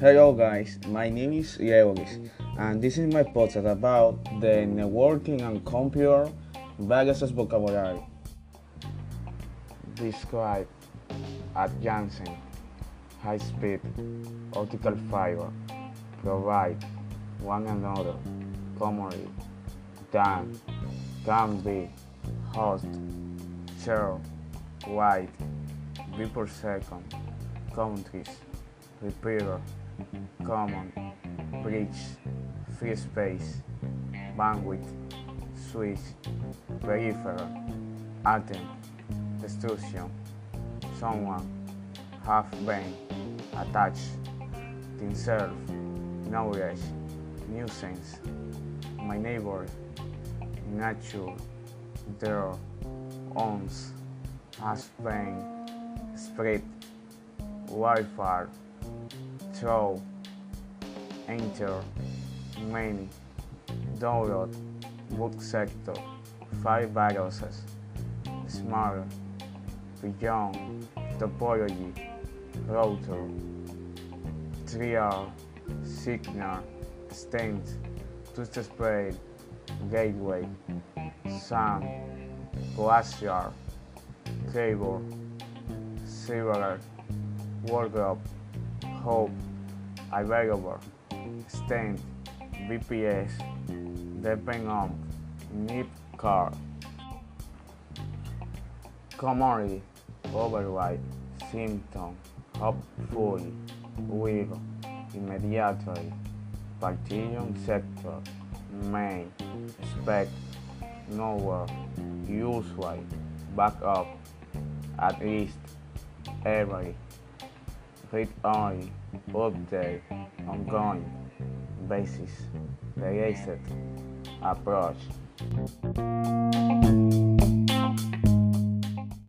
Hello guys, my name is Eulis and this is my podcast about the networking and computer biggest vocabulary. Describe advancing high speed optical fiber provide one another commonly done, can be host share wide b per second countries repeater common bridge free space. Bandwidth switch peripheral. Atom destruction. Someone. Have been attached. Himself knowledge nuisance my neighbor. Nature. Their owns has been spread. Warfare through enter many download boot sector five viruses smart beyond topology router 3R signal stent to spread gateway sun glacier cable silver wardrobe hope available stent bps depend on nip car. Commodity override symptom hopefully will immediately. Partition sector may expect nowhere usually backup at least every read only update ongoing basis related approach